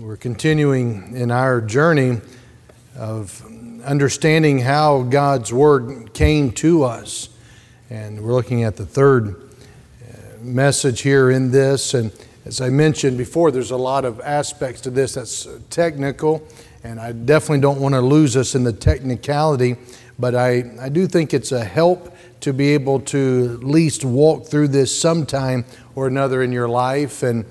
We're continuing in our journey of understanding how God's Word came to us. And we're looking at the third uh, message here in this. And as I mentioned before, there's a lot of aspects to this that's technical, and I definitely don't want to lose us in the technicality, but I, I do think it's a help to be able to at least walk through this sometime or another in your life. And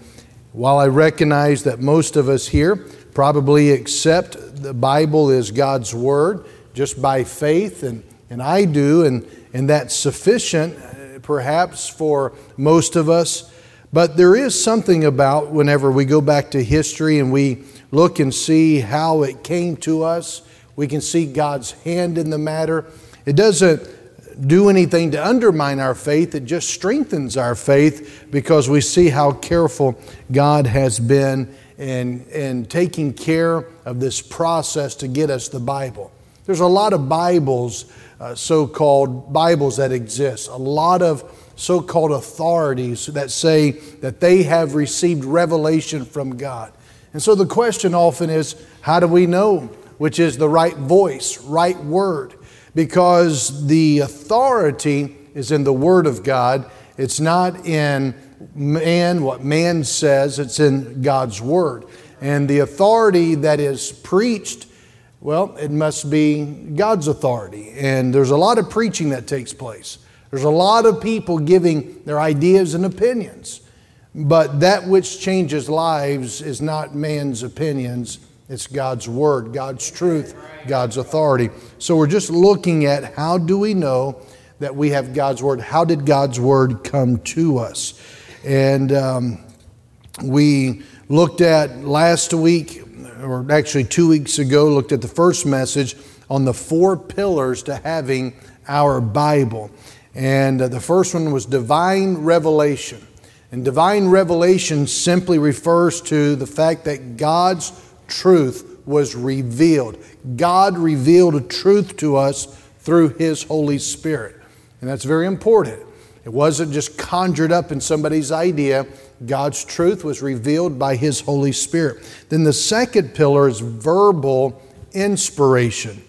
while I recognize that most of us here probably accept the Bible is God's Word just by faith, and, and I do, and, and that's sufficient uh, perhaps for most of us. But there is something about whenever we go back to history and we look and see how it came to us, we can see God's hand in the matter. It doesn't do anything to undermine our faith, it just strengthens our faith because we see how careful God has been in, in taking care of this process to get us the Bible. There's a lot of Bibles, uh, so called Bibles that exist, a lot of so called authorities that say that they have received revelation from God. And so the question often is how do we know which is the right voice, right word? Because the authority is in the Word of God. It's not in man, what man says, it's in God's Word. And the authority that is preached, well, it must be God's authority. And there's a lot of preaching that takes place. There's a lot of people giving their ideas and opinions. But that which changes lives is not man's opinions, it's God's Word, God's truth, God's authority. So we're just looking at how do we know that we have God's Word? How did God's Word come to us? And um, we looked at last week, or actually two weeks ago, looked at the first message on the four pillars to having our Bible. And uh, the first one was divine revelation. And divine revelation simply refers to the fact that God's truth was revealed. God revealed a truth to us through His Holy Spirit. And that's very important. It wasn't just conjured up in somebody's idea. God's truth was revealed by His Holy Spirit. Then the second pillar is verbal inspiration.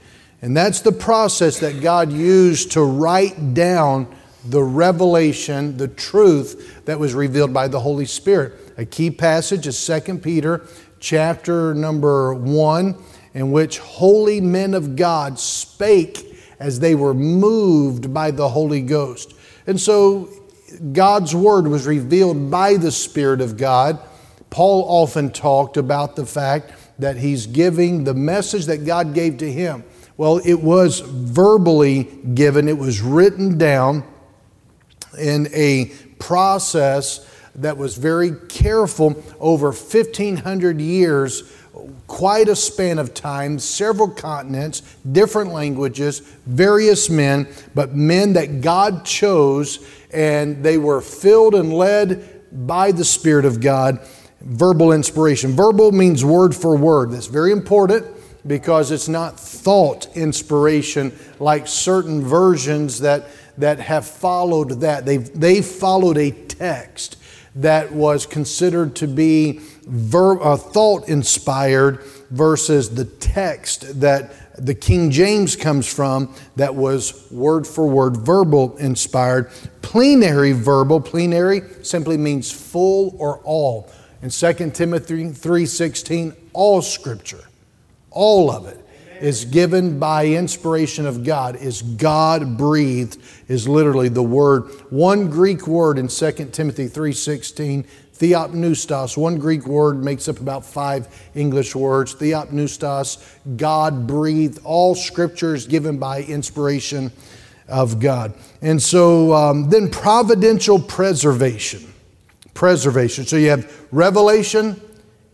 And that's the process that God used to write down the revelation, the truth that was revealed by the Holy Spirit. A key passage is 2 Peter chapter number 1 in which holy men of God spake as they were moved by the Holy Ghost. And so God's word was revealed by the Spirit of God. Paul often talked about the fact that he's giving the message that God gave to him. Well, it was verbally given, it was written down in a process that was very careful over 1,500 years quite a span of time, several continents, different languages, various men, but men that God chose, and they were filled and led by the Spirit of God. Verbal inspiration. Verbal means word for word. That's very important because it's not thought inspiration like certain versions that, that have followed that. They've, they followed a text that was considered to be ver- uh, thought inspired versus the text that the King James comes from that was word for word verbal inspired. Plenary verbal, plenary simply means full or all. In 2 Timothy 3:16, all scripture, all of it is given by inspiration of God, is God breathed, is literally the word. One Greek word in 2 Timothy 3.16, theopneustos, one Greek word makes up about five English words. Theopneustos, God breathed. All scriptures given by inspiration of God. And so um, then providential preservation. Preservation. So you have revelation,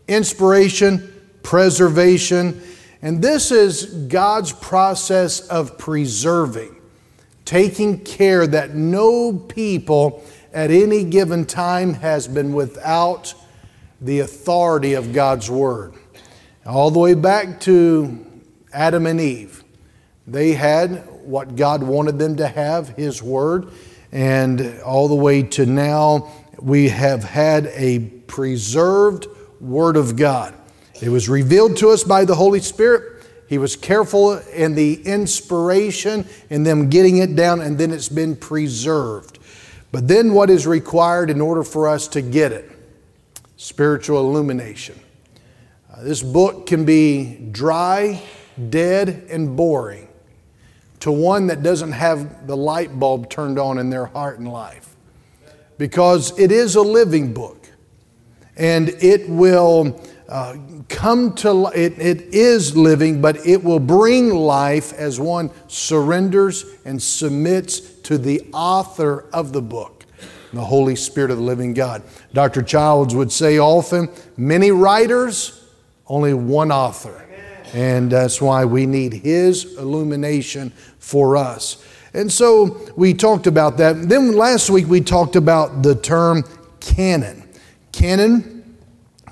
inspiration, preservation, and this is God's process of preserving, taking care that no people at any given time has been without the authority of God's Word. All the way back to Adam and Eve, they had what God wanted them to have, His Word, and all the way to now, we have had a preserved Word of God. It was revealed to us by the Holy Spirit. He was careful in the inspiration in them getting it down, and then it's been preserved. But then, what is required in order for us to get it? Spiritual illumination. Uh, this book can be dry, dead, and boring to one that doesn't have the light bulb turned on in their heart and life. Because it is a living book and it will uh, come to it, it is living but it will bring life as one surrenders and submits to the author of the book the holy spirit of the living god. Dr childs would say often many writers only one author. And that's why we need his illumination for us. And so we talked about that. Then last week we talked about the term canon. Canon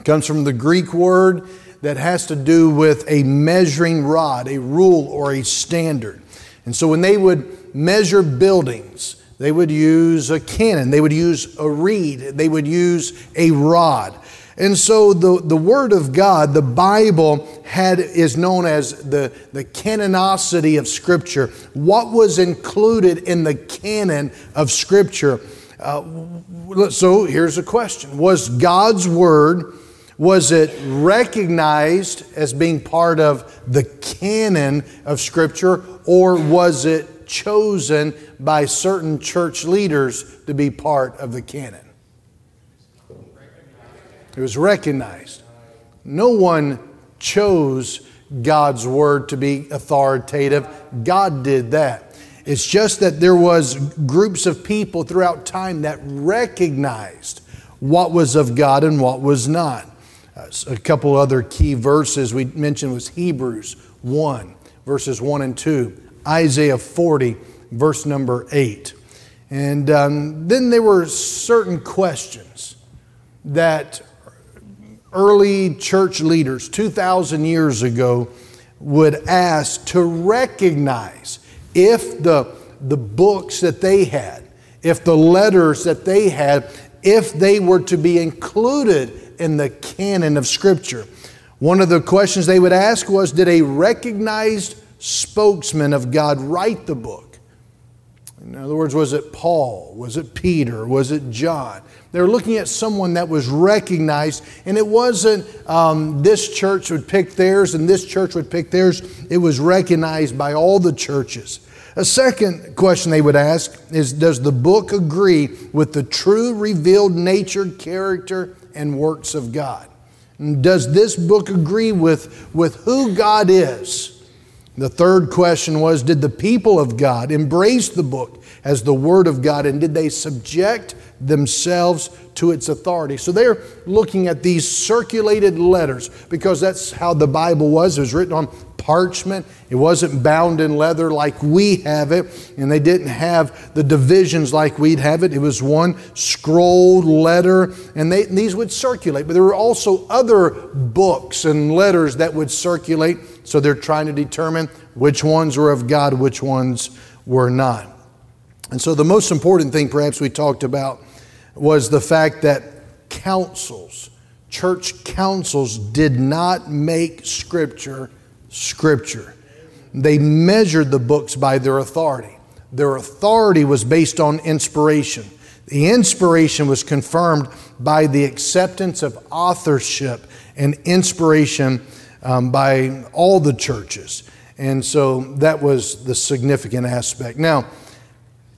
comes from the greek word that has to do with a measuring rod, a rule, or a standard. And so when they would measure buildings, they would use a canon, they would use a reed, they would use a rod. And so the, the Word of God, the Bible, had, is known as the, the canonicity of Scripture. What was included in the canon of Scripture? Uh, so here's a question Was God's Word was it recognized as being part of the canon of Scripture, or was it chosen by certain church leaders to be part of the canon? It was recognized. No one chose God's word to be authoritative. God did that. It's just that there was groups of people throughout time that recognized what was of God and what was not. Uh, a couple other key verses we mentioned was Hebrews 1, verses 1 and 2, Isaiah 40, verse number 8. And um, then there were certain questions that early church leaders 2,000 years ago would ask to recognize if the, the books that they had, if the letters that they had, if they were to be included in the canon of Scripture. One of the questions they would ask was Did a recognized spokesman of God write the book? In other words, was it Paul? Was it Peter? Was it John? They were looking at someone that was recognized, and it wasn't um, this church would pick theirs and this church would pick theirs. It was recognized by all the churches. A second question they would ask is Does the book agree with the true revealed nature, character, and works of God. Does this book agree with, with who God is? The third question was Did the people of God embrace the book as the Word of God and did they subject themselves to its authority? So they're looking at these circulated letters because that's how the Bible was. It was written on parchment. It wasn't bound in leather like we have it, and they didn't have the divisions like we'd have it. It was one scrolled letter, and they, these would circulate. But there were also other books and letters that would circulate, so they're trying to determine which ones were of God, which ones were not. And so the most important thing, perhaps, we talked about was the fact that councils, church councils, did not make Scripture Scripture. They measured the books by their authority. Their authority was based on inspiration. The inspiration was confirmed by the acceptance of authorship and inspiration um, by all the churches. And so that was the significant aspect. Now,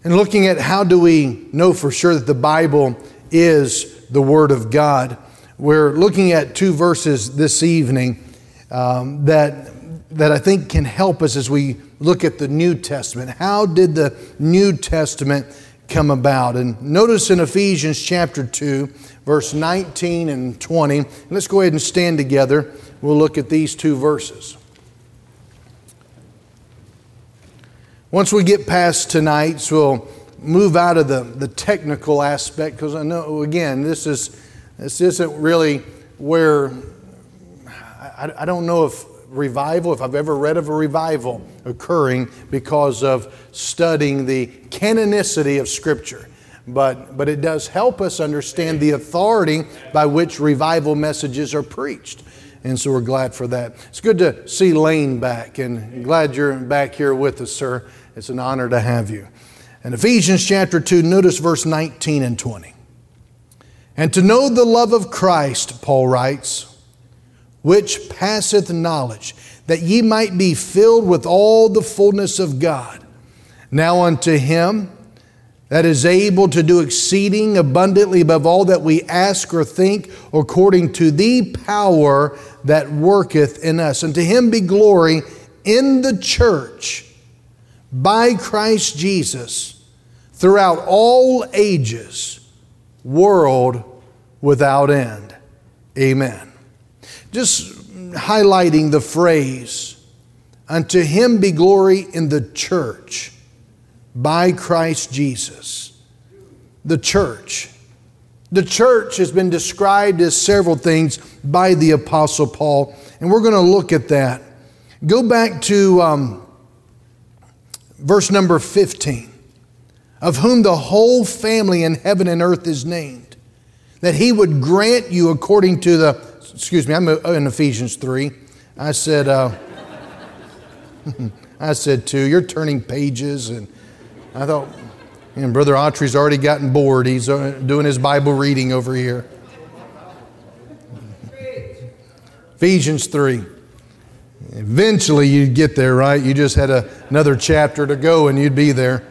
in looking at how do we know for sure that the Bible is the Word of God, we're looking at two verses this evening um, that that I think can help us as we look at the New Testament. How did the New Testament come about? And notice in Ephesians chapter 2, verse 19 and 20. Let's go ahead and stand together. We'll look at these two verses. Once we get past tonight's, we'll move out of the, the technical aspect because I know, again, this, is, this isn't really where I, I don't know if revival, if I've ever read of a revival occurring because of studying the canonicity of Scripture. But, but it does help us understand the authority by which revival messages are preached. And so we're glad for that. It's good to see Lane back, and glad you're back here with us, sir. It's an honor to have you. In Ephesians chapter 2, notice verse 19 and 20. And to know the love of Christ, Paul writes, which passeth knowledge, that ye might be filled with all the fullness of God. Now unto him that is able to do exceeding abundantly above all that we ask or think, according to the power that worketh in us. And to him be glory in the church by Christ Jesus throughout all ages, world without end. Amen. Just highlighting the phrase, unto him be glory in the church by Christ Jesus. The church. The church has been described as several things by the Apostle Paul, and we're going to look at that. Go back to um, verse number 15 of whom the whole family in heaven and earth is named, that he would grant you according to the, excuse me, I'm in Ephesians 3. I said, uh, I said two. You're turning pages and I thought, and Brother Autry's already gotten bored. He's uh, doing his Bible reading over here. Ephesians 3. Eventually you'd get there, right? You just had a, another chapter to go and you'd be there.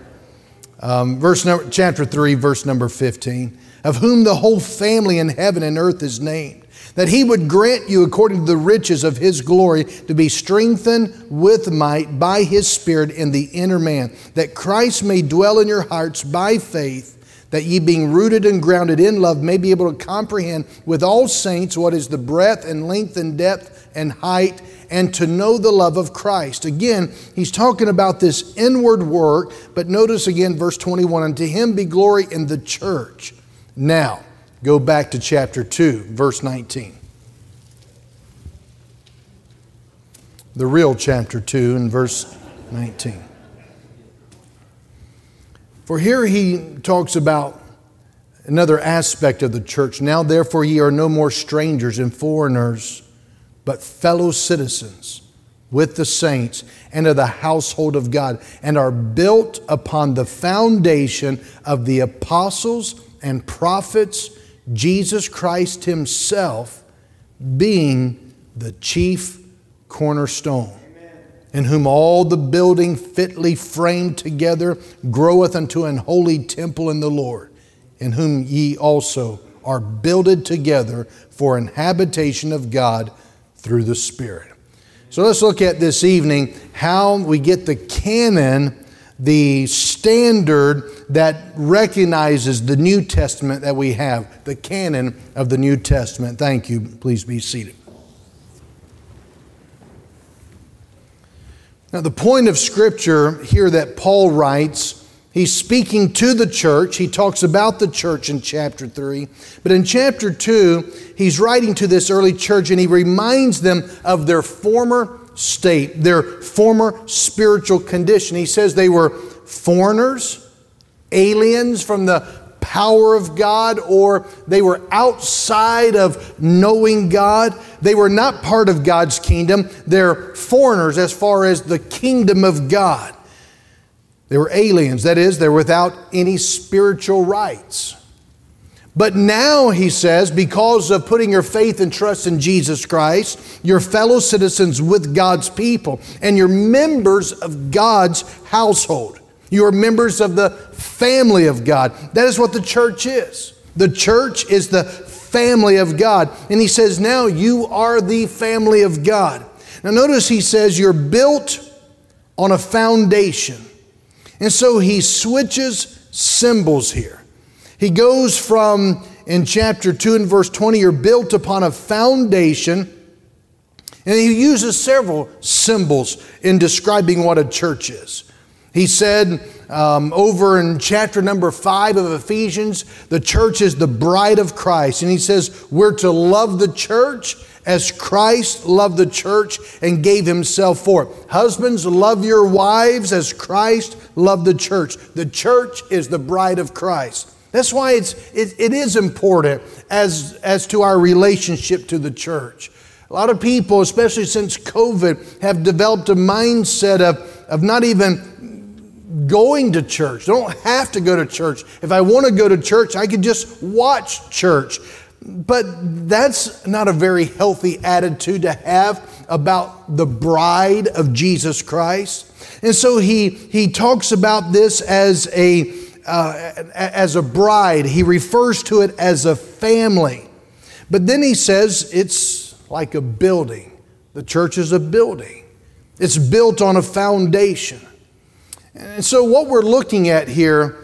Um, verse number, chapter 3, verse number 15. Of whom the whole family in heaven and earth is named that he would grant you, according to the riches of his glory, to be strengthened with might by his Spirit in the inner man, that Christ may dwell in your hearts by faith, that ye, being rooted and grounded in love, may be able to comprehend with all saints what is the breadth and length and depth and height, and to know the love of Christ. Again, he's talking about this inward work, but notice again, verse 21 Unto him be glory in the church. Now, Go back to chapter 2, verse 19. The real chapter 2 and verse 19. For here he talks about another aspect of the church. Now, therefore, ye are no more strangers and foreigners, but fellow citizens with the saints and of the household of God, and are built upon the foundation of the apostles and prophets Jesus Christ Himself being the chief cornerstone, in whom all the building fitly framed together groweth unto an holy temple in the Lord, in whom ye also are builded together for an habitation of God through the Spirit. So let's look at this evening how we get the canon the standard that recognizes the New Testament that we have, the canon of the New Testament. Thank you. Please be seated. Now, the point of Scripture here that Paul writes, he's speaking to the church. He talks about the church in chapter 3. But in chapter 2, he's writing to this early church and he reminds them of their former state, their former spiritual condition. He says they were foreigners, aliens from the power of God, or they were outside of knowing God. They were not part of God's kingdom. They're foreigners as far as the kingdom of God. They were aliens, that is, they're without any spiritual rights. But now, he says, because of putting your faith and trust in Jesus Christ, you're fellow citizens with God's people and you're members of God's household. You are members of the family of God. That is what the church is. The church is the family of God. And he says, now you are the family of God. Now, notice he says, you're built on a foundation. And so he switches symbols here. He goes from, in chapter 2 and verse 20, you're built upon a foundation. And he uses several symbols in describing what a church is. He said um, over in chapter number five of Ephesians, the church is the bride of Christ. And he says, We're to love the church as Christ loved the church and gave himself for it. Husbands, love your wives as Christ loved the church. The church is the bride of Christ. That's why it's, it, it is important as, as to our relationship to the church. A lot of people, especially since COVID, have developed a mindset of, of not even going to church. Don't have to go to church. If I want to go to church, I could just watch church. But that's not a very healthy attitude to have about the bride of Jesus Christ. And so he, he talks about this as a, uh, as a bride. He refers to it as a family. But then he says it's like a building. The church is a building, it's built on a foundation. And so, what we're looking at here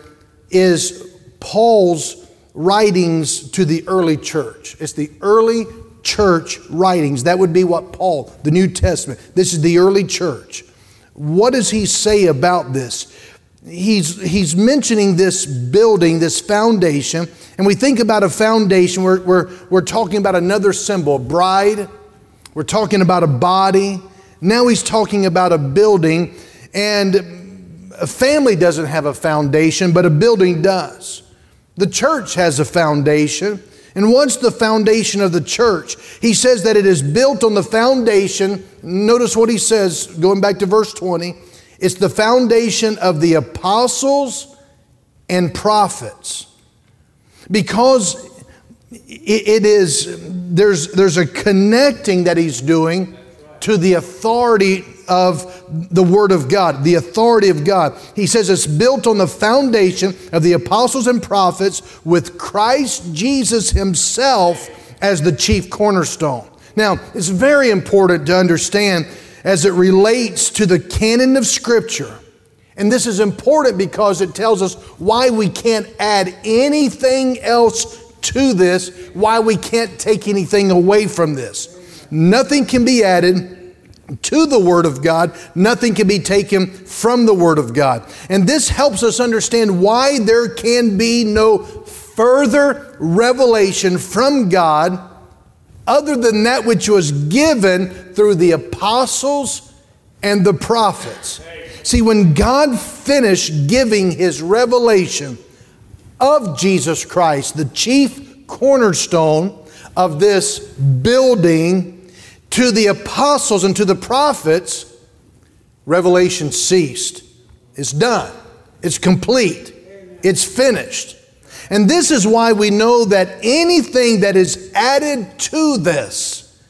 is Paul's writings to the early church. It's the early church writings. That would be what Paul, the New Testament, this is the early church. What does he say about this? He's, he's mentioning this building, this foundation, and we think about a foundation, we're, we're, we're talking about another symbol, bride, we're talking about a body. Now he's talking about a building, and a family doesn't have a foundation, but a building does. The church has a foundation. And once the foundation of the church? He says that it is built on the foundation. Notice what he says, going back to verse 20. It's the foundation of the apostles and prophets. Because it is, there's, there's a connecting that he's doing to the authority of the Word of God, the authority of God. He says it's built on the foundation of the apostles and prophets with Christ Jesus Himself as the chief cornerstone. Now, it's very important to understand as it relates to the canon of Scripture. And this is important because it tells us why we can't add anything else to this, why we can't take anything away from this. Nothing can be added to the Word of God. Nothing can be taken from the Word of God. And this helps us understand why there can be no further revelation from God other than that which was given through the apostles and the prophets. See, when God finished giving his revelation of Jesus Christ, the chief cornerstone of this building, to the apostles and to the prophets, revelation ceased. It's done, it's complete, it's finished. And this is why we know that anything that is added to this,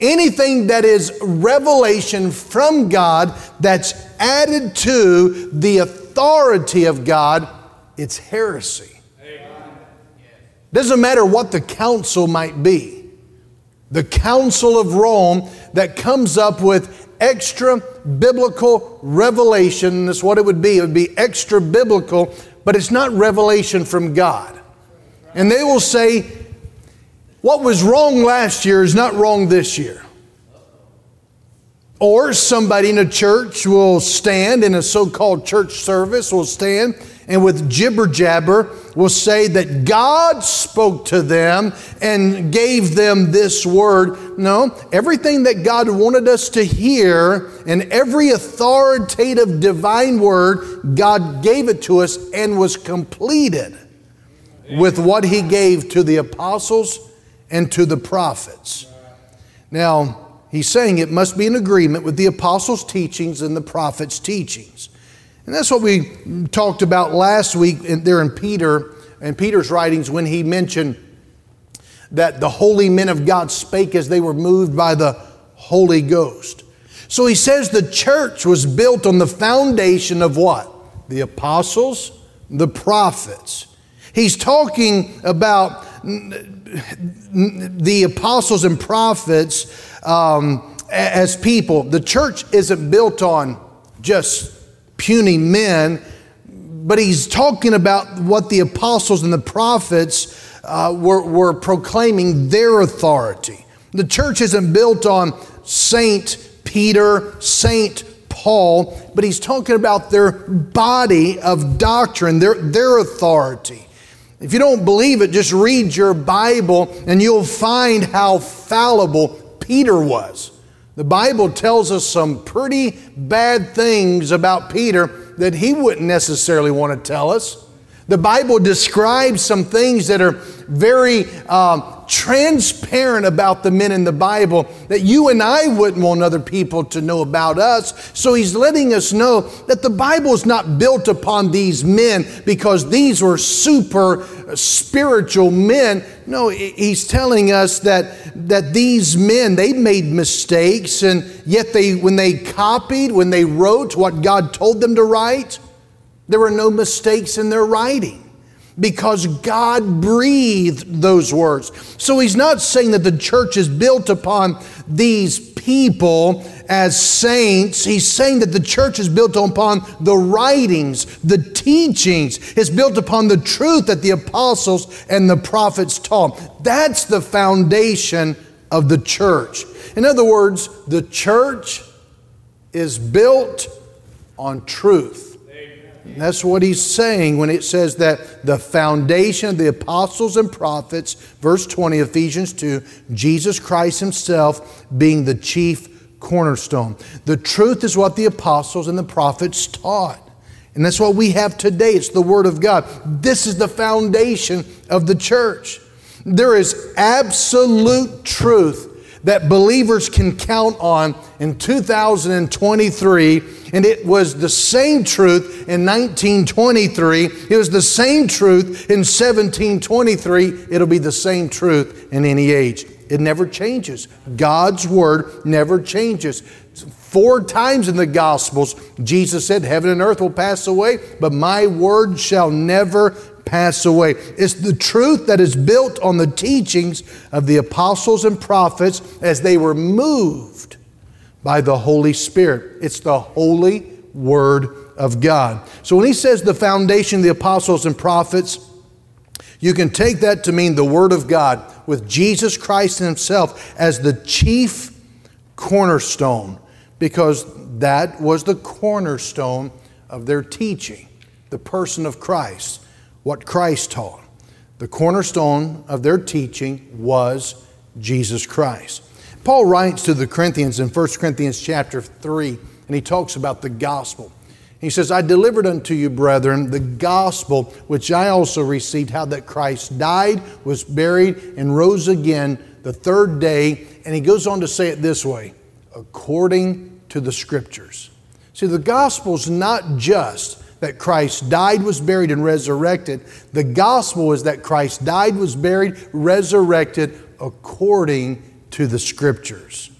anything that is revelation from God that's added to the authority of God, it's heresy. Doesn't matter what the council might be the Council of Rome that comes up with extra biblical revelation. That's what it would be. It would be extra biblical, but it's not revelation from God. And they will say, what was wrong last year is not wrong this year. Or somebody in a church will stand in a so called church service, will stand and with jibber jabber will say that God spoke to them and gave them this word. No, everything that God wanted us to hear and every authoritative divine word, God gave it to us and was completed with what He gave to the apostles and to the prophets. Now, he's saying it must be in agreement with the apostles' teachings and the prophets' teachings. And that's what we talked about last week there in Peter and Peter's writings when he mentioned that the holy men of God spake as they were moved by the Holy Ghost. So he says the church was built on the foundation of what? The apostles, the prophets. He's talking about the apostles and prophets um, as people. The church isn't built on just puny men, but he's talking about what the apostles and the prophets uh, were, were proclaiming their authority. The church isn't built on Saint Peter, Saint Paul, but he's talking about their body of doctrine, their, their authority. If you don't believe it, just read your Bible and you'll find how fallible Peter was. The Bible tells us some pretty bad things about Peter that he wouldn't necessarily want to tell us. The Bible describes some things that are very um, transparent about the men in the Bible that you and I wouldn't want other people to know about us. So he's letting us know that the Bible is not built upon these men because these were super spiritual men. No, he's telling us that, that these men, they made mistakes and yet they, when they copied, when they wrote what God told them to write, there were no mistakes in their writing because God breathed those words. So he's not saying that the church is built upon these people as saints. He's saying that the church is built upon the writings, the teachings. It's built upon the truth that the apostles and the prophets taught. That's the foundation of the church. In other words, the church is built on truth. That's what he's saying when it says that the foundation of the apostles and prophets, verse 20, Ephesians 2, Jesus Christ himself being the chief cornerstone. The truth is what the apostles and the prophets taught. And that's what we have today. It's the Word of God. This is the foundation of the church. There is absolute truth that believers can count on in 2023 and it was the same truth in 1923. It was the same truth in 1723. It'll be the same truth in any age. It never changes. God's word never changes. Four times in the Gospels, Jesus said, Heaven and earth will pass away, but my word shall never pass away. It's the truth that is built on the teachings of the apostles and prophets as they were moved by the Holy Spirit. It's the holy word of God. So when he says the foundation of the apostles and prophets, you can take that to mean the word of God with Jesus Christ himself as the chief cornerstone because that was the cornerstone of their teaching, the person of Christ, what Christ taught. The cornerstone of their teaching was Jesus Christ. Paul writes to the Corinthians in 1 Corinthians chapter 3, and he talks about the gospel. He says, I delivered unto you, brethren, the gospel which I also received, how that Christ died, was buried, and rose again the third day. And he goes on to say it this way according to the scriptures. See, the gospel is not just that Christ died, was buried, and resurrected. The gospel is that Christ died, was buried, resurrected according to the scriptures.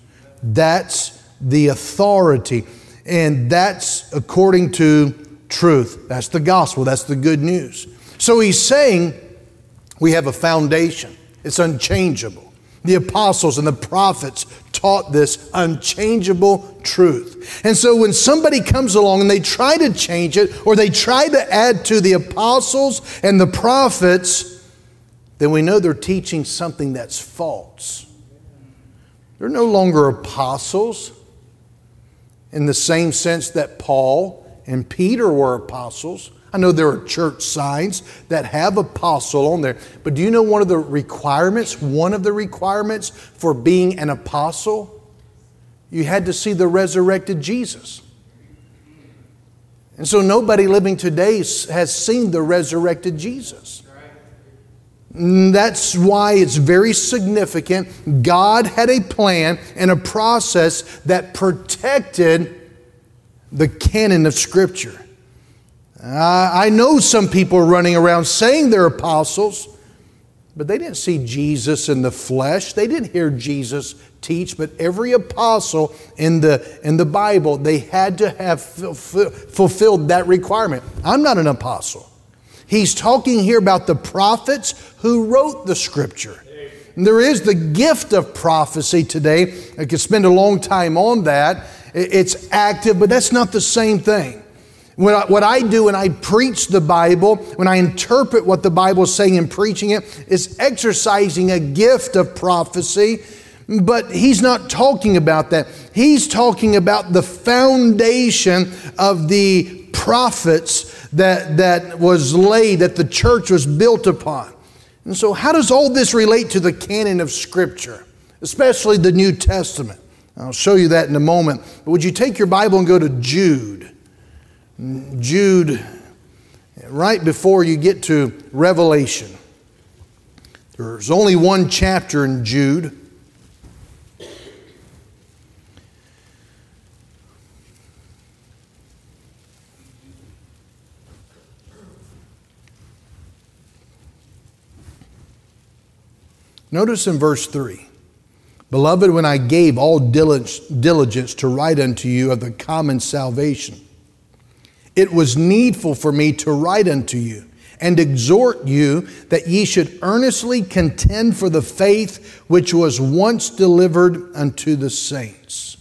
That's the authority, and that's according to truth. That's the gospel, that's the good news. So he's saying we have a foundation, it's unchangeable. The apostles and the prophets taught this unchangeable truth. And so when somebody comes along and they try to change it or they try to add to the apostles and the prophets, then we know they're teaching something that's false. They're no longer apostles in the same sense that Paul and Peter were apostles. I know there are church signs that have apostle on there, but do you know one of the requirements, one of the requirements for being an apostle? You had to see the resurrected Jesus. And so nobody living today has seen the resurrected Jesus. Mm, that's why it's very significant. God had a plan and a process that protected the canon of Scripture. I know some people are running around saying they're apostles, but they didn't see Jesus in the flesh. They didn't hear Jesus teach, but every apostle in the, in the Bible, they had to have fulfilled that requirement. I'm not an apostle. He's talking here about the prophets who wrote the scripture. And there is the gift of prophecy today. I could spend a long time on that. It's active, but that's not the same thing. I, what I do when I preach the Bible, when I interpret what the Bible is saying and preaching it, is exercising a gift of prophecy. But he's not talking about that. He's talking about the foundation of the prophets that, that was laid, that the church was built upon. And so, how does all this relate to the canon of Scripture, especially the New Testament? I'll show you that in a moment. But would you take your Bible and go to Jude? Jude right before you get to Revelation. There's only one chapter in Jude. Notice in verse 3 Beloved, when I gave all diligence to write unto you of the common salvation, it was needful for me to write unto you and exhort you that ye should earnestly contend for the faith which was once delivered unto the saints.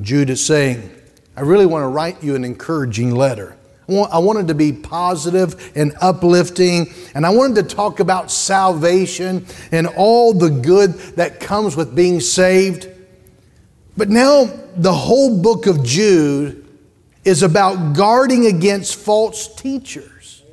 Jude is saying, I really want to write you an encouraging letter. I wanted to be positive and uplifting, and I wanted to talk about salvation and all the good that comes with being saved. But now the whole book of Jude is about guarding against false teachers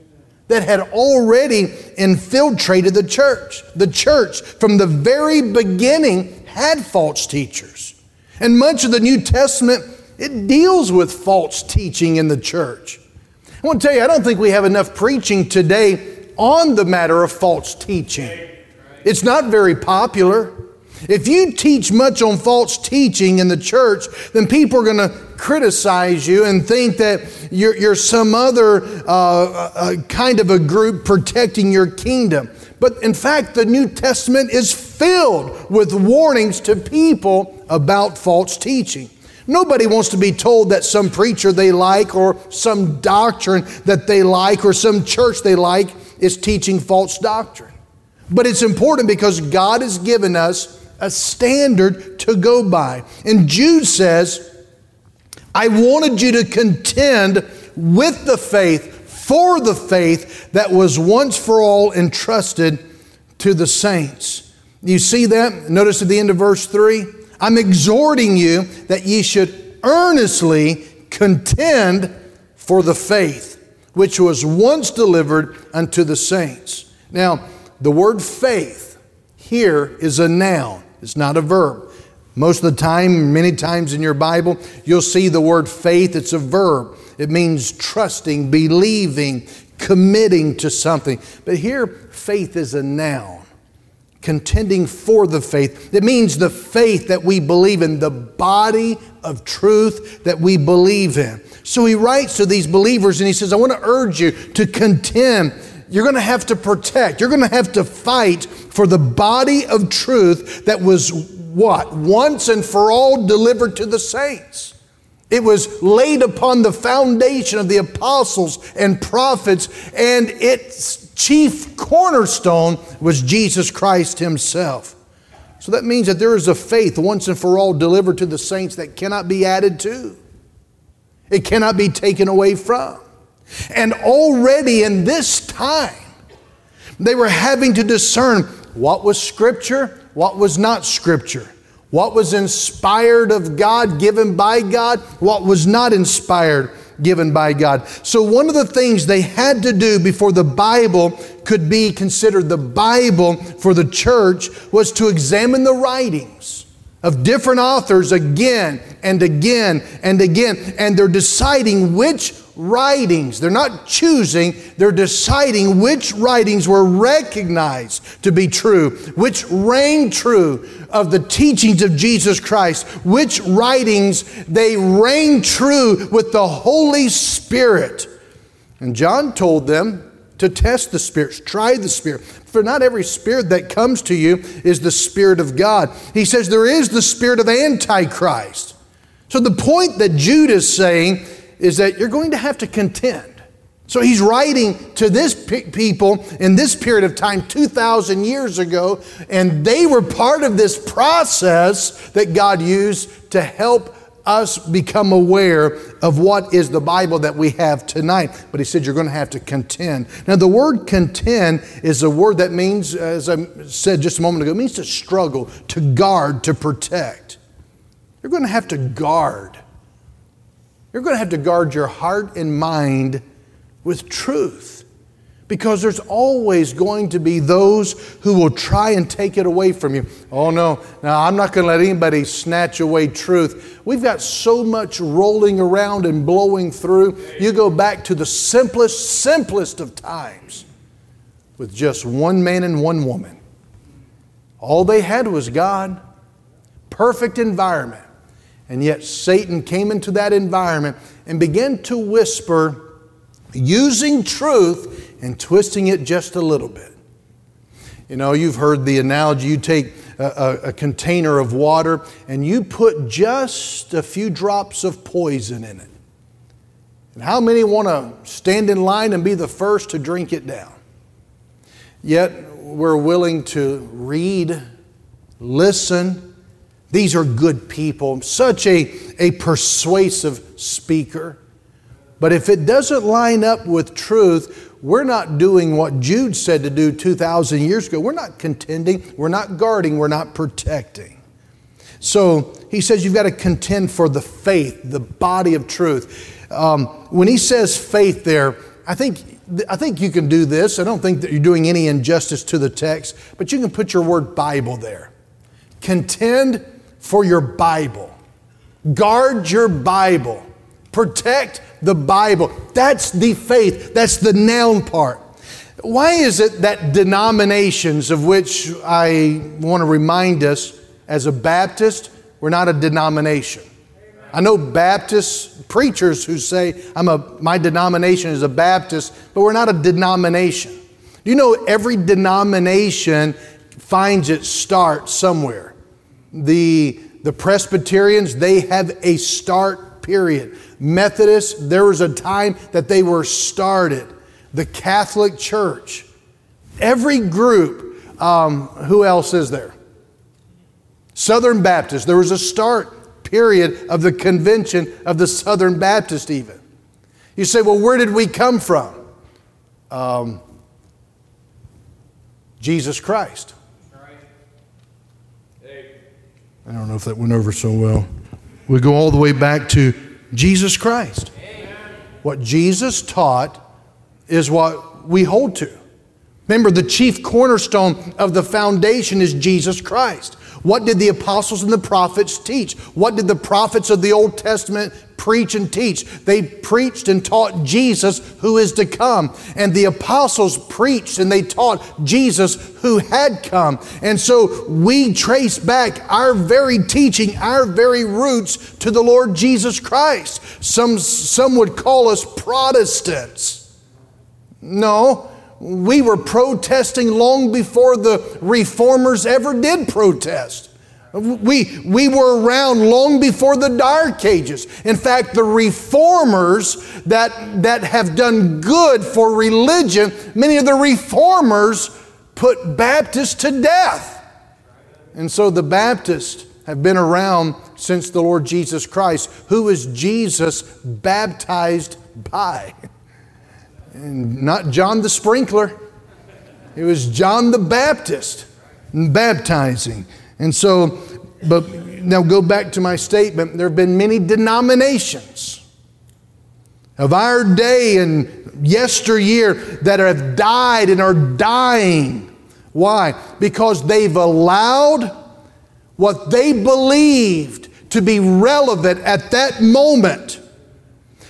that had already infiltrated the church. The church, from the very beginning, had false teachers. And much of the New Testament, it deals with false teaching in the church. I want to tell you, I don't think we have enough preaching today on the matter of false teaching. It's not very popular. If you teach much on false teaching in the church, then people are going to criticize you and think that you're, you're some other uh, uh, kind of a group protecting your kingdom. But in fact, the New Testament is filled with warnings to people about false teaching. Nobody wants to be told that some preacher they like or some doctrine that they like or some church they like is teaching false doctrine. But it's important because God has given us a standard to go by. And Jude says, I wanted you to contend with the faith, for the faith that was once for all entrusted to the saints. You see that? Notice at the end of verse 3 I'm exhorting you that ye should earnestly contend for the faith which was once delivered unto the saints. Now, the word faith here is a noun, it's not a verb. Most of the time, many times in your Bible, you'll see the word faith, it's a verb. It means trusting, believing, committing to something. But here, faith is a noun contending for the faith. It means the faith that we believe in, the body of truth that we believe in. So he writes to these believers and he says, I want to urge you to contend. You're going to have to protect, you're going to have to fight for the body of truth that was what? Once and for all delivered to the saints. It was laid upon the foundation of the apostles and prophets, and its chief cornerstone was Jesus Christ Himself. So that means that there is a faith once and for all delivered to the saints that cannot be added to, it cannot be taken away from. And already in this time, they were having to discern what was Scripture, what was not Scripture. What was inspired of God, given by God, what was not inspired, given by God. So, one of the things they had to do before the Bible could be considered the Bible for the church was to examine the writings of different authors again and again and again. And they're deciding which writings, they're not choosing, they're deciding which writings were recognized to be true, which rang true of the teachings of Jesus Christ, which writings they rang true with the Holy Spirit. And John told them to test the spirits, try the spirit. For not every spirit that comes to you is the Spirit of God. He says there is the spirit of Antichrist. So the point that Jude is saying is that you're going to have to contend. So he's writing to this people in this period of time 2,000 years ago, and they were part of this process that God used to help us become aware of what is the Bible that we have tonight. But he said you're going to have to contend. Now, the word contend is a word that means, as I said just a moment ago, it means to struggle, to guard, to protect. You're going to have to guard. You're going to have to guard your heart and mind with truth. because there's always going to be those who will try and take it away from you. Oh, no, now I'm not going to let anybody snatch away truth. We've got so much rolling around and blowing through. You go back to the simplest, simplest of times with just one man and one woman. All they had was God, perfect environment. And yet Satan came into that environment and began to whisper, using truth and twisting it just a little bit. You know, you've heard the analogy you take a, a, a, container of water and you put just a few drops of poison in it. And how many want to stand in line and be the first to drink it down? Yet we're willing to read, listen. These are good people, such a, a persuasive speaker. But if it doesn't line up with truth, we're not doing what Jude said to do 2,000 years ago. We're not contending, we're not guarding, we're not protecting. So he says you've got to contend for the faith, the body of truth. Um, when he says faith there, I think, I think you can do this. I don't think that you're doing any injustice to the text, but you can put your word Bible there. Contend for your Bible. Guard your Bible. Protect the Bible. That's the faith, that's the noun part. Why is it that denominations, of which I want to remind us as a Baptist, we're not a denomination? I know Baptist preachers who say, I'm a, my denomination is a Baptist, but we're not a denomination. You know every denomination finds its start somewhere? The, the Presbyterians, they have a start period. Methodists, there was a time that they were started. The Catholic Church, every group, um, who else is there? Southern Baptist, there was a start period of the convention of the Southern Baptist, even. You say, well, where did we come from? Um, Jesus Christ. I don't know if that went over so well. We go all the way back to Jesus Christ. Amen. What Jesus taught is what we hold to. Remember, the chief cornerstone of the foundation is Jesus Christ. What did the apostles and the prophets teach? What did the prophets of the Old Testament preach and teach? They preached and taught Jesus who is to come. And the apostles preached and they taught Jesus who had come. And so we trace back our very teaching, our very roots to the Lord Jesus Christ. Some, some would call us Protestants. No, we were protesting long before the reformers ever did protest. We, we were around long before the Dark Ages. In fact, the reformers that, that have done good for religion, many of the reformers put Baptists to death. And so the Baptists have been around since the Lord Jesus Christ. Who was Jesus baptized by? And not John the Sprinkler. It was John the Baptist baptizing. And so, but now go back to my statement. There have been many denominations of our day and yesteryear that have died and are dying. Why? Because they've allowed what they believed to be relevant at that moment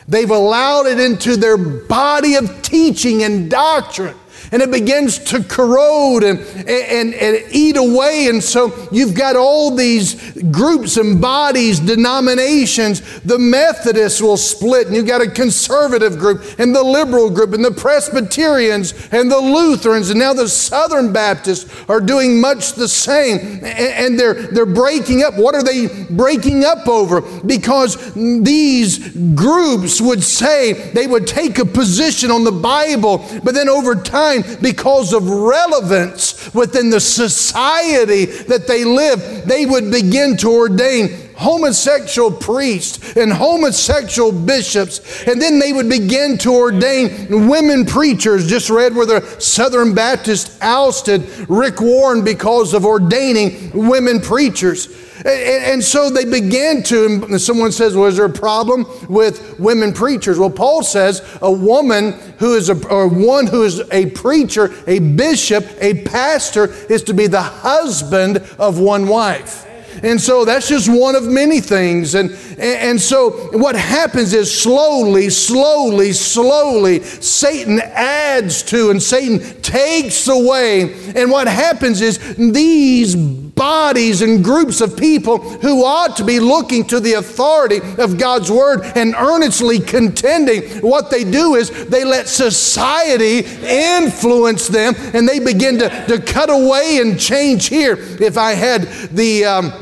They've allowed it into their body of teaching and doctrine and it begins to corrode and, and, and eat away. And so you've got all these groups and bodies, denominations. The Methodists will split, and you've got a conservative group, and the liberal group, and the Presbyterians, and the Lutherans, and now the Southern Baptists are doing much the same. And they're, they're breaking up. What are they breaking up over? Because these groups would say they would take a position on the Bible, but then over time, because of relevance within the society that they live, they would begin to ordain homosexual priests and homosexual bishops. And then they would begin to ordain women preachers. Just read where the Southern Baptist ousted Rick Warren because of ordaining women preachers. And, so they began to, and someone says, is there a problem with women preachers? Well, Paul says a woman who is a, or one who is a preacher, a bishop, a pastor, is to be the husband of one wife. And so that's just one of many things. And, and so what happens is slowly, slowly, slowly, Satan adds to and Satan takes away. And what happens is these bodies and groups of people who ought to be looking to the authority of God's word and earnestly contending. What they do is they let society influence them and they begin to, to cut away and change here. If I had the um,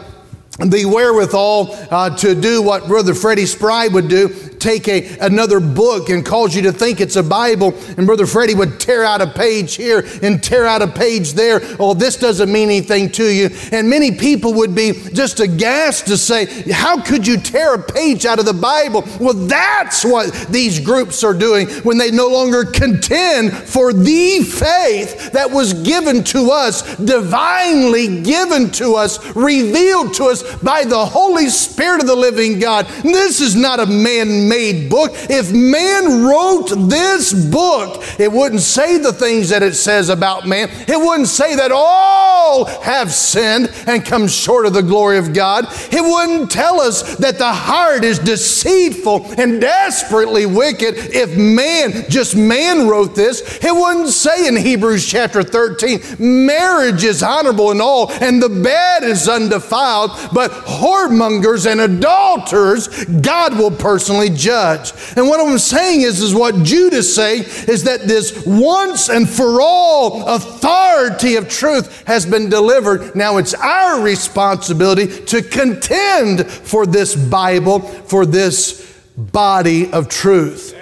the wherewithal uh, to do what Brother Freddie Spry would do take a, another book and cause you to think it's a Bible, and Brother Freddie would tear out a page here and tear out a page there. Oh, this doesn't mean anything to you. And many people would be just aghast to say, How could you tear a page out of the Bible? Well, that's what these groups are doing when they no longer contend for the faith that was given to us, divinely given to us, revealed to us by the Holy Spirit of the living God. This is not a man made book. If man wrote this book, it wouldn't say the things that it says about man. It wouldn't say that all have sinned and come short of the glory of God. It wouldn't tell us that the heart is deceitful and desperately wicked if man, just man wrote this. It wouldn't say in Hebrews chapter 13, marriage is honorable and all, and the bed is undefiled, but whoremongers and adulterers, God will personally judge. And what I'm saying is, is what Jude is saying is that this once and for all authority of truth has been delivered. Now it's our responsibility to contend for this Bible, for this body of truth.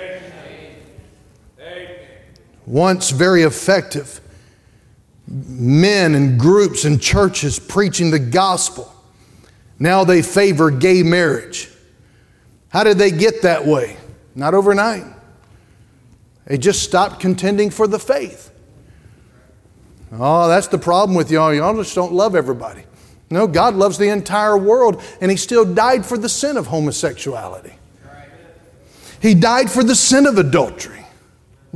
Once very effective men and groups and churches preaching the gospel. Now they favor gay marriage. How did they get that way? Not overnight. They just stopped contending for the faith. Oh, that's the problem with y'all. Y'all just don't love everybody. No, God loves the entire world, and He still died for the sin of homosexuality. He died for the sin of adultery.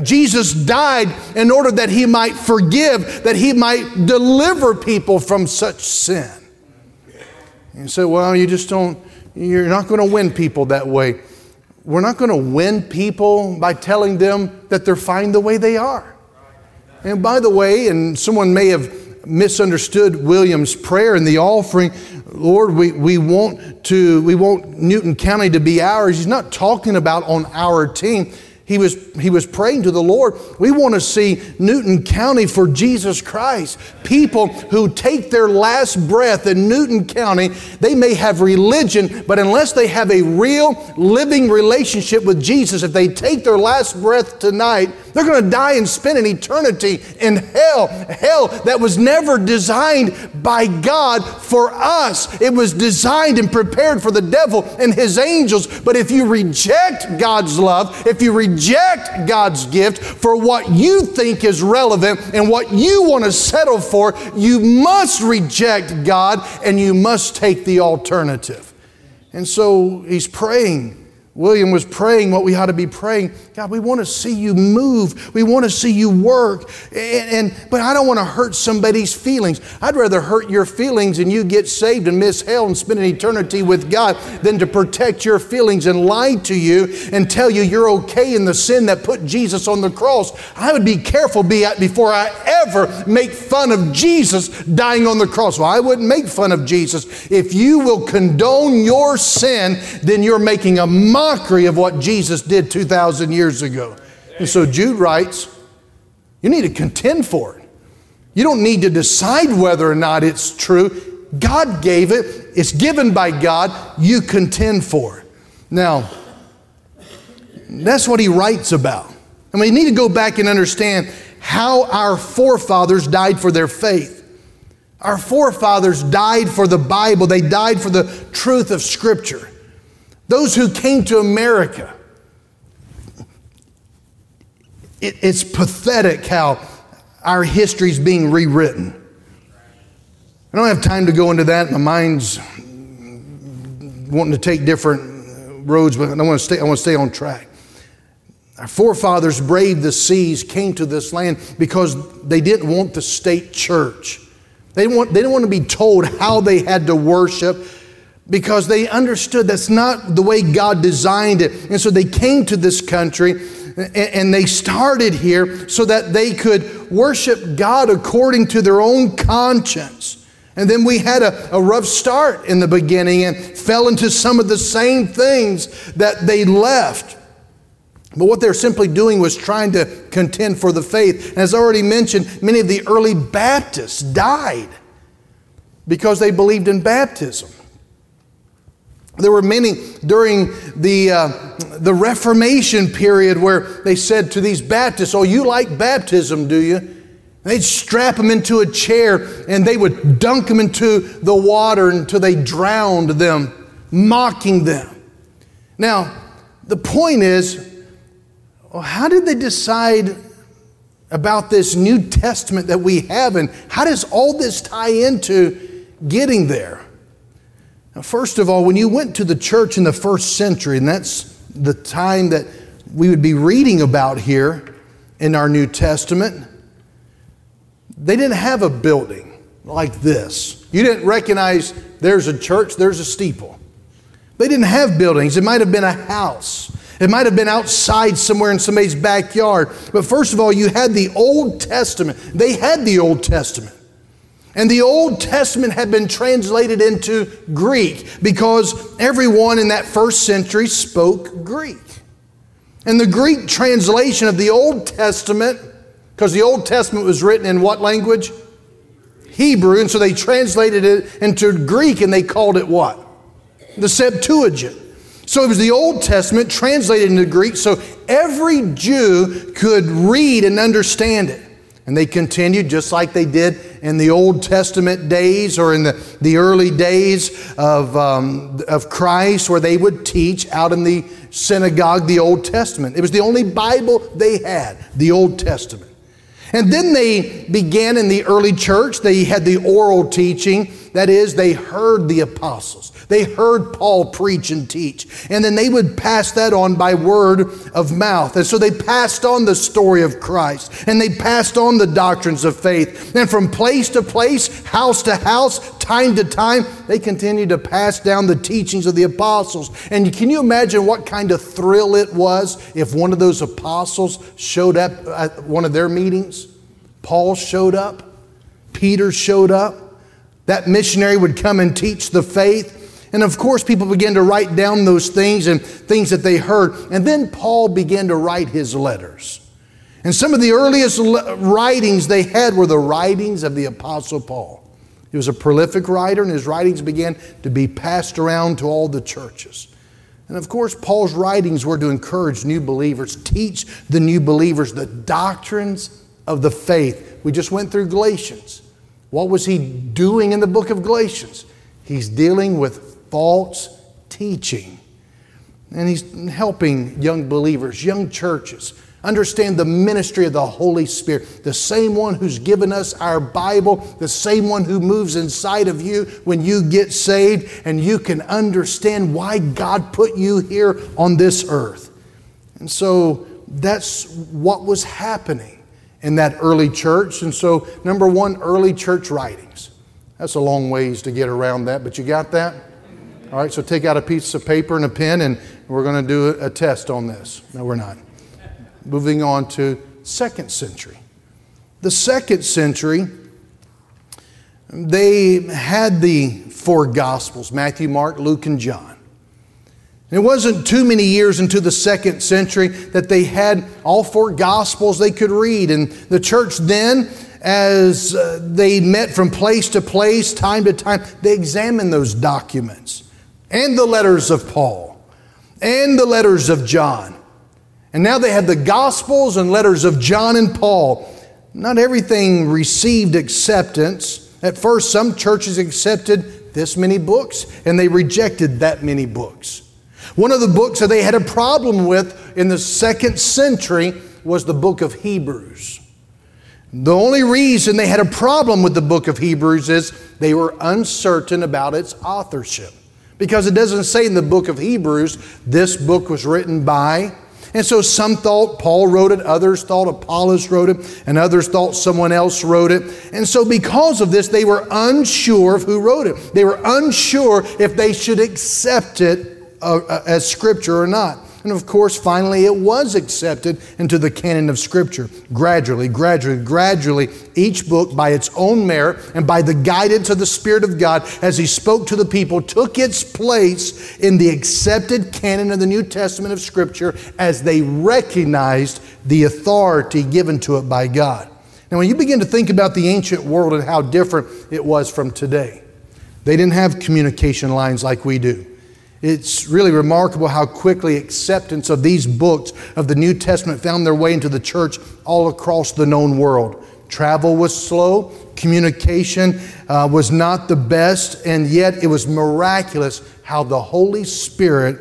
Jesus died in order that He might forgive, that He might deliver people from such sin. And so, well, you just don't, you're not going to win people that way. We're not going to win people by telling them that they're fine the way they are. And by the way, and someone may have misunderstood William's prayer in the offering, Lord, we, we want to we want Newton County to be ours. He's not talking about on our team. He was, he was praying to the Lord. We want to see Newton County for Jesus Christ. People who take their last breath in Newton County, they may have religion, but unless they have a real living relationship with Jesus, if they take their last breath tonight, they're going to die and spend an eternity in hell. Hell that was never designed by God for us. It was designed and prepared for the devil and his angels. But if you reject God's love, if you reject God's gift for what you think is relevant and what you want to settle for, you must reject God and you must take the alternative. And so he's praying William was praying what we ought to be praying. God, we want to see you move. We want to see you work. And, and, but I don't want to hurt somebody's feelings. I'd rather hurt your feelings and you get saved and miss hell and spend an eternity with God than to protect your feelings and lie to you and tell you you're okay in the sin that put Jesus on the cross. I would be careful before I ever make fun of Jesus dying on the cross. Well, I wouldn't make fun of Jesus. If you will condone your sin, then you're making a mockery of what Jesus did 2,000 years ago. And so Jude writes, you need to contend for it. You don't need to decide whether or not it's true. God gave it, it's given by God, you contend for it. Now, that's what he writes about. And we need to go back and understand how our forefathers died for their faith. Our forefathers died for the Bible, they died for the truth of Scripture. Those who came to America, it, it's pathetic how our history is being rewritten. I don't have time to go into that. My mind's wanting to take different roads, but I want to stay, I want to stay on track. Our forefathers braved the seas, came to this land because they didn't want the state church. They didn't, want, they didn't want to be told how they had to worship because they understood that's not the way God designed it. And so they came to this country and they started here so that they could worship God according to their own conscience. And then we had a, a rough start in the beginning and fell into some of the same things that they left. But what they're simply doing was trying to contend for the faith. And as I already mentioned, many of the early Baptists died because they believed in baptism. There were many during the, uh, the Reformation period where they said to these Baptists, Oh, you like baptism, do you? They'd strap them into a chair and they would dunk them into the water until they drowned them, mocking them. Now, the point is, well, how did they decide about this New Testament that we have, and how does all this tie into getting there? Now, first of all, when you went to the church in the first century, and that's the time that we would be reading about here in our New Testament, they didn't have a building like this. You didn't recognize there's a church, there's a steeple. They didn't have buildings. It might have been a house. It might have been outside somewhere in somebody's backyard. But first of all, you had the Old Testament. They had the Old Testament. And the Old Testament had been translated into Greek because everyone in that first century spoke Greek. And the Greek translation of the Old Testament, because the Old Testament was written in what language? Hebrew. And so they translated it into Greek and they called it what? The Septuagint. So it was the Old Testament translated into Greek so every Jew could read and understand it. And they continued just like they did in the Old Testament days or in the, the early days of, um, of Christ, where they would teach out in the synagogue the Old Testament. It was the only Bible they had, the Old Testament. And then they began in the early church, they had the oral teaching. That is, they heard the apostles. They heard Paul preach and teach. And then they would pass that on by word of mouth. And so they passed on the story of Christ and they passed on the doctrines of faith. And from place to place, house to house, time to time, they continued to pass down the teachings of the apostles. And can you imagine what kind of thrill it was if one of those apostles showed up at one of their meetings? Paul showed up, Peter showed up. That missionary would come and teach the faith. And of course, people began to write down those things and things that they heard. And then Paul began to write his letters. And some of the earliest writings they had were the writings of the Apostle Paul. He was a prolific writer, and his writings began to be passed around to all the churches. And of course, Paul's writings were to encourage new believers, teach the new believers the doctrines of the faith. We just went through Galatians. What was he doing in the book of Galatians? He's dealing with false teaching. And he's helping young believers, young churches, understand the ministry of the Holy Spirit, the same one who's given us our Bible, the same one who moves inside of you when you get saved, and you can understand why God put you here on this earth. And so that's what was happening in that early church. And so, number one, early church writings. That's a long ways to get around that, but you got that? All right, so take out a piece of paper and a pen, and we're going to do a test on this. No, we're not. Moving on to second century. The second century, they had the four Gospels Matthew, Mark, Luke, and John. It wasn't too many years into the second century that they had all four Gospels they could read. And the church then, as uh, they met from place to place, time to time, they examined those documents and the letters of Paul and the letters of John. And now they had the Gospels and letters of John and Paul. Not everything received acceptance At first, some churches accepted this many books and they rejected that many books. One of the books that they had a problem with in the second century was the book of Hebrews. The only reason they had a problem with the book of Hebrews is they were uncertain about its authorship. Because it doesn't say in the book of Hebrews, this book was written by. And so some thought Paul wrote it, others thought Apollos wrote it, and others thought someone else wrote it. And so because of this, they were unsure of who wrote it. They were unsure if they should accept it uh, uh as scripture or not. And of course, finally, it was accepted into the canon of Scripture. Gradually, gradually, gradually, each book, by its own merit and by the guidance of the Spirit of God, as He spoke to the people, took its place in the accepted canon of the New Testament of Scripture as they recognized the authority given to it by God. Now, when you begin to think about the ancient world and how different it was from today, they didn't have communication lines like we do. It's really remarkable how quickly acceptance of these books of the New Testament found their way into the church all across the known world. Travel was slow, communication uh, was not the best, and yet it was miraculous how the Holy Spirit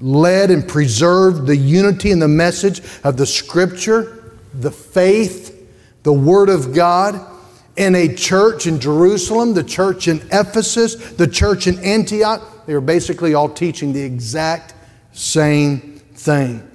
led and preserved the unity and the message of the Scripture, the faith, the Word of God in a church in Jerusalem, the church in Ephesus, the church in Antioch. They were basically all teaching the exact same thing.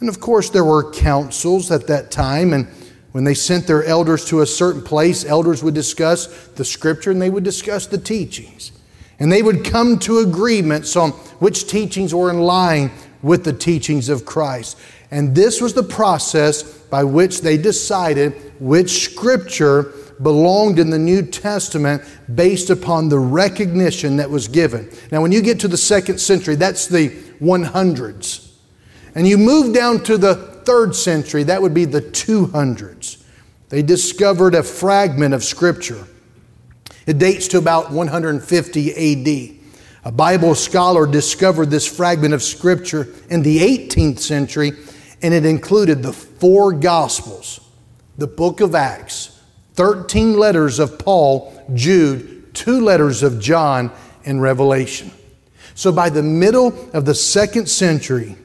And of course, there were councils at that time, and when they sent their elders to a certain place, elders would discuss the scripture and they would discuss the teachings. And they would come to agreements on which teachings were in line with the teachings of Christ. And this was the process by which they decided which scripture belonged in the New Testament based upon the recognition that was given. Now, when you get to the second century, that's the 100s. And you move down to the third century, that would be the 200s. They discovered a fragment of Scripture. It dates to about 150 AD. A Bible scholar discovered this fragment of Scripture in the 18th century, and it included the four Gospels, the book of Acts, 13 letters of Paul, Jude, two letters of John, and Revelation. So by the middle of the second century,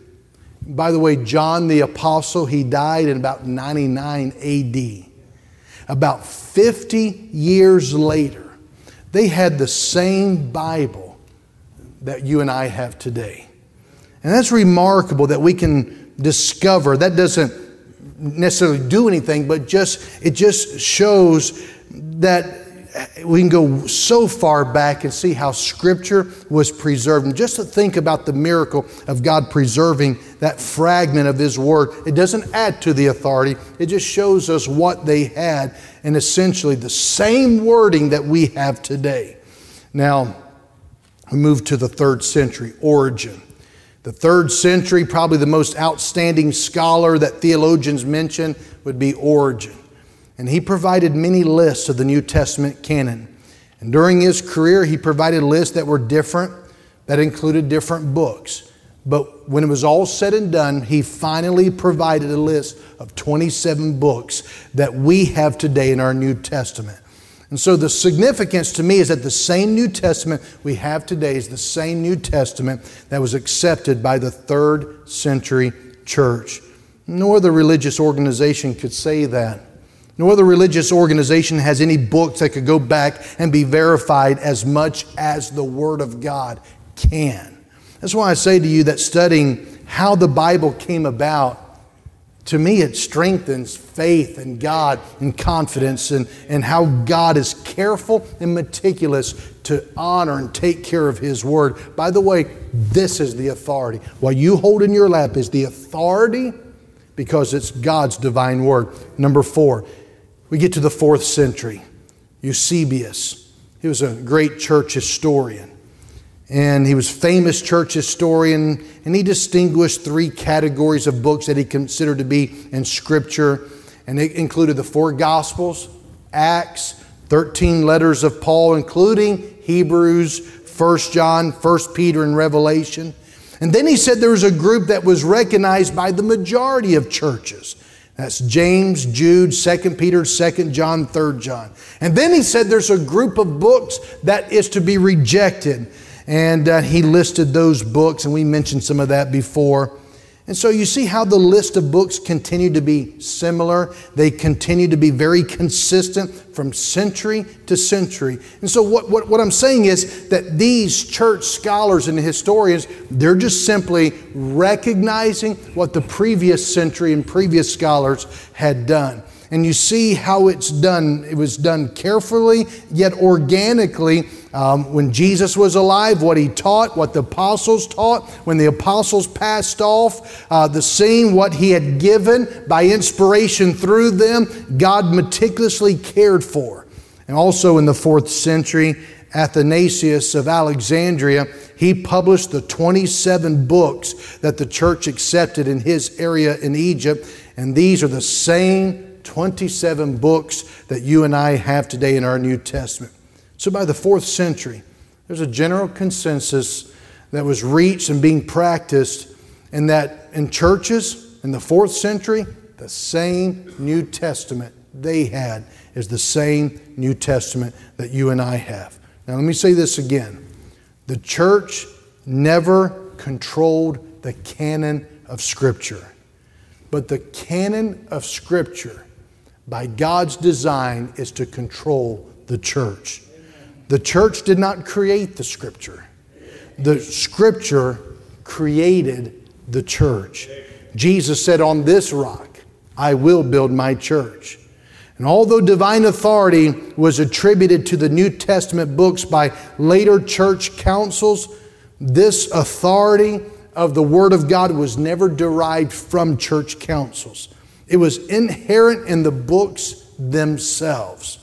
by the way, John the Apostle, he died in about 99 AD. About 50 years later, they had the same Bible that you and I have today. And that's remarkable that we can discover. That doesn't necessarily do anything, but just it just shows that we can go so far back and see how Scripture was preserved. And just to think about the miracle of God preserving that fragment of His Word, it doesn't add to the authority, it just shows us what they had and essentially the same wording that we have today. Now, we move to the third century, Origen. The third century, probably the most outstanding scholar that theologians mention would be Origen. And he provided many lists of the New Testament canon. And during his career, he provided lists that were different, that included different books. But when it was all said and done, he finally provided a list of 27 books that we have today in our New Testament. And so the significance to me is that the same New Testament we have today is the same New Testament that was accepted by the third century church. No other religious organization could say that. No other religious organization has any books that could go back and be verified as much as the Word of God can. That's why I say to you that studying how the Bible came about to me, it strengthens faith in God and confidence and, and how God is careful and meticulous to honor and take care of His Word. By the way, this is the authority. What you hold in your lap is the authority because it's God's divine Word. Number four, we get to the fourth century. Eusebius. He was a great church historian and he was famous church historian and he distinguished three categories of books that he considered to be in scripture and it included the four gospels acts 13 letters of paul including hebrews 1 john 1 peter and revelation and then he said there was a group that was recognized by the majority of churches That's James, Jude, 2 Peter, 2 John, 3 John. And then he said there's a group of books that is to be rejected. And uh, he listed those books, and we mentioned some of that before. And so you see how the list of books continue to be similar. They continue to be very consistent from century to century. And so what, what, what I'm saying is that these church scholars and historians, they're just simply recognizing what the previous century and previous scholars had done and you see how it's done. It was done carefully, yet organically. Um, when Jesus was alive, what he taught, what the apostles taught, when the apostles passed off uh, the scene, what he had given by inspiration through them, God meticulously cared for. And also in the fourth century, Athanasius of Alexandria, he published the 27 books that the church accepted in his area in Egypt, and these are the same 27 books that you and I have today in our New Testament. So by the fourth century, there's a general consensus that was reached and being practiced, and that in churches in the fourth century, the same New Testament they had is the same New Testament that you and I have. Now, let me say this again the church never controlled the canon of Scripture, but the canon of Scripture by God's design is to control the church. The church did not create the scripture, the scripture created the church. Jesus said, On this rock I will build my church. And although divine authority was attributed to the New Testament books by later church councils, this authority of the Word of God was never derived from church councils. It was inherent in the books themselves.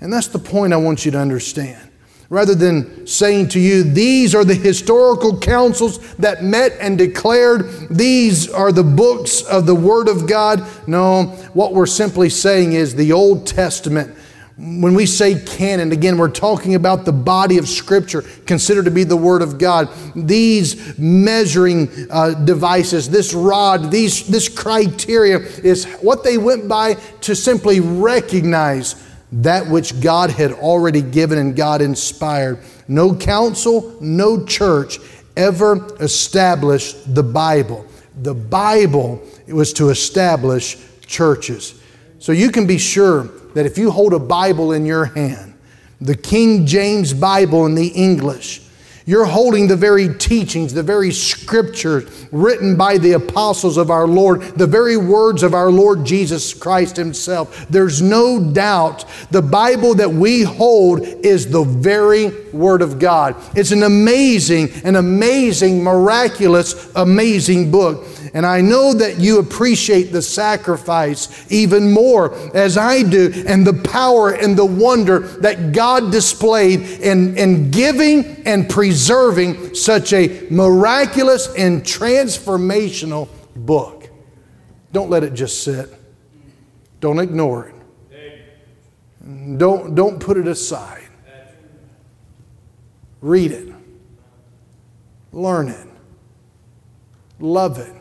And that's the point I want you to understand. Rather than saying to you, these are the historical councils that met and declared, these are the books of the Word of God. No, what we're simply saying is the Old Testament when we say canon, again, we're talking about the body of Scripture considered to be the Word of God. These measuring uh, devices, this rod, these, this criteria is what they went by to simply recognize that which God had already given and God inspired. No council, no church ever established the Bible. The Bible was to establish churches. So you can be sure that if you hold a Bible in your hand, the King James Bible in the English, you're holding the very teachings, the very scriptures written by the apostles of our Lord, the very words of our Lord Jesus Christ Himself. There's no doubt the Bible that we hold is the very Word of God. It's an amazing, an amazing, miraculous, amazing book. And I know that you appreciate the sacrifice even more as I do, and the power and the wonder that God displayed in, in giving and preserving such a miraculous and transformational book. Don't let it just sit, don't ignore it. Don't, don't put it aside. Read it. Learn it. Love it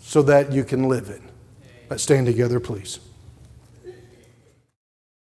so that you can live it. Let's stand together, please.